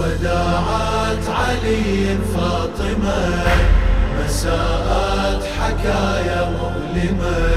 وداعات علي فاطمة مساءات حكايا مؤلمة.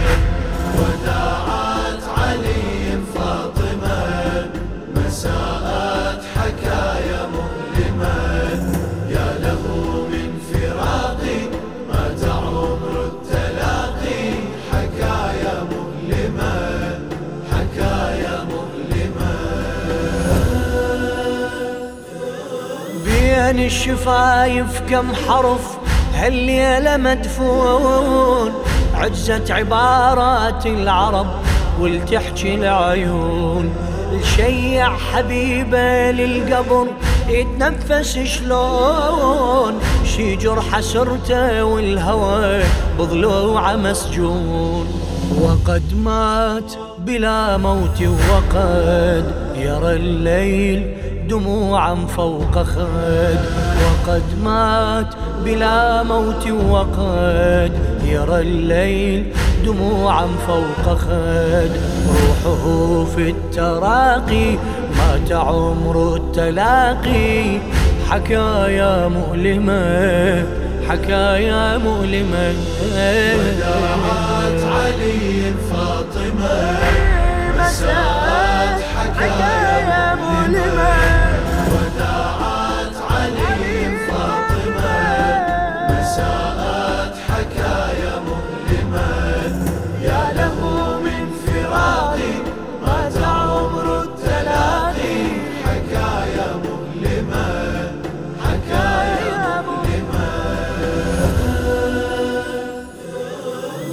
بين الشفايف كم حرف هالليلة مدفون. عجزت عبارات العرب والتحكي العيون. الشيع حبيبة للقبر يتنفس شلون؟ شي جرح سرته والهوى بضلوعه مسجون. وقد مات بلا موت وقد يرى الليل دموعا فوق خد وقد مات بلا موت وقد. يرى الليل دموعا فوق خد روحه في التراقي مات عمر التلاقي. حكايا مؤلمة حكايا مؤلمة. وداعات علي فاطمة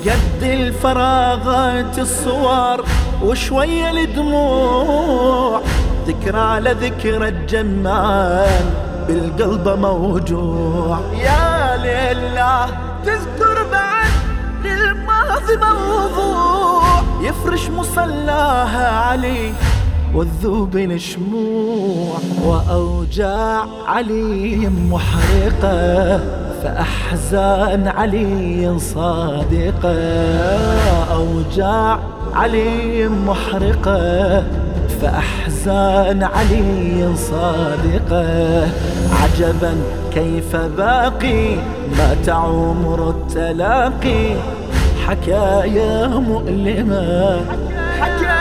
قد الفراغات الصور وشوية الدموع. ذكرى لذكرى الجمال بالقلب موجوع. يا لله تذكر بعد للماضي موضوع. يفرش مصلاها علي والذوب الشموع. وأوجاع علي محرقة. فأحزان علي صادقة أوجاع علي محرقة. فأحزان علي صادقة عجبا كيف باقي؟ ما تعمر التلاقي حكايا مؤلمة. حكايا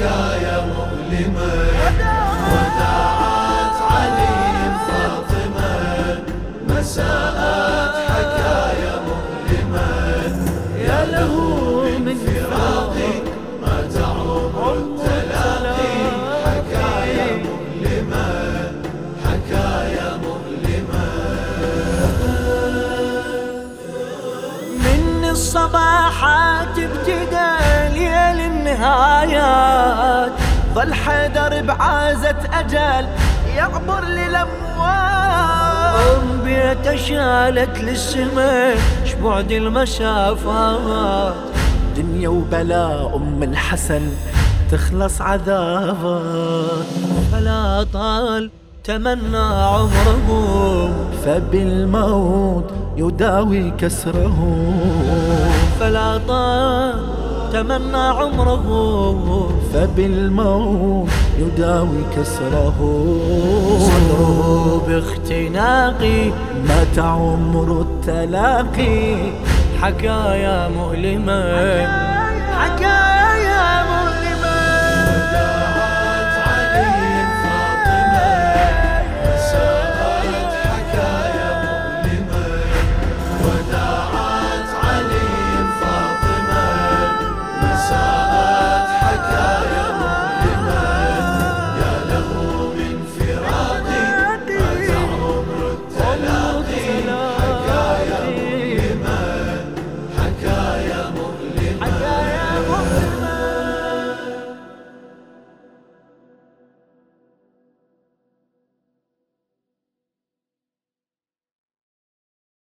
حكايا مؤلمة وداعات علي فاطمة. مساءات حكايا مؤلمة يا له من فراقي ما مؤلمة مؤلمة من الصباحات النهايات. ظل حيدر بعازة أجل يعبر للأموال أم بيته شالت للسماء شبعد المسافات؟ دنيا وبلاء أم الحسن تخلص عذابات. فلا طال تمنى عمره. فبالموت يداوي كسره. فلا طال تمنى عمره فبالموت يداوي كسره. صدره باختناقي مات عمر التلاقي. حكايا مؤلمة. حكايا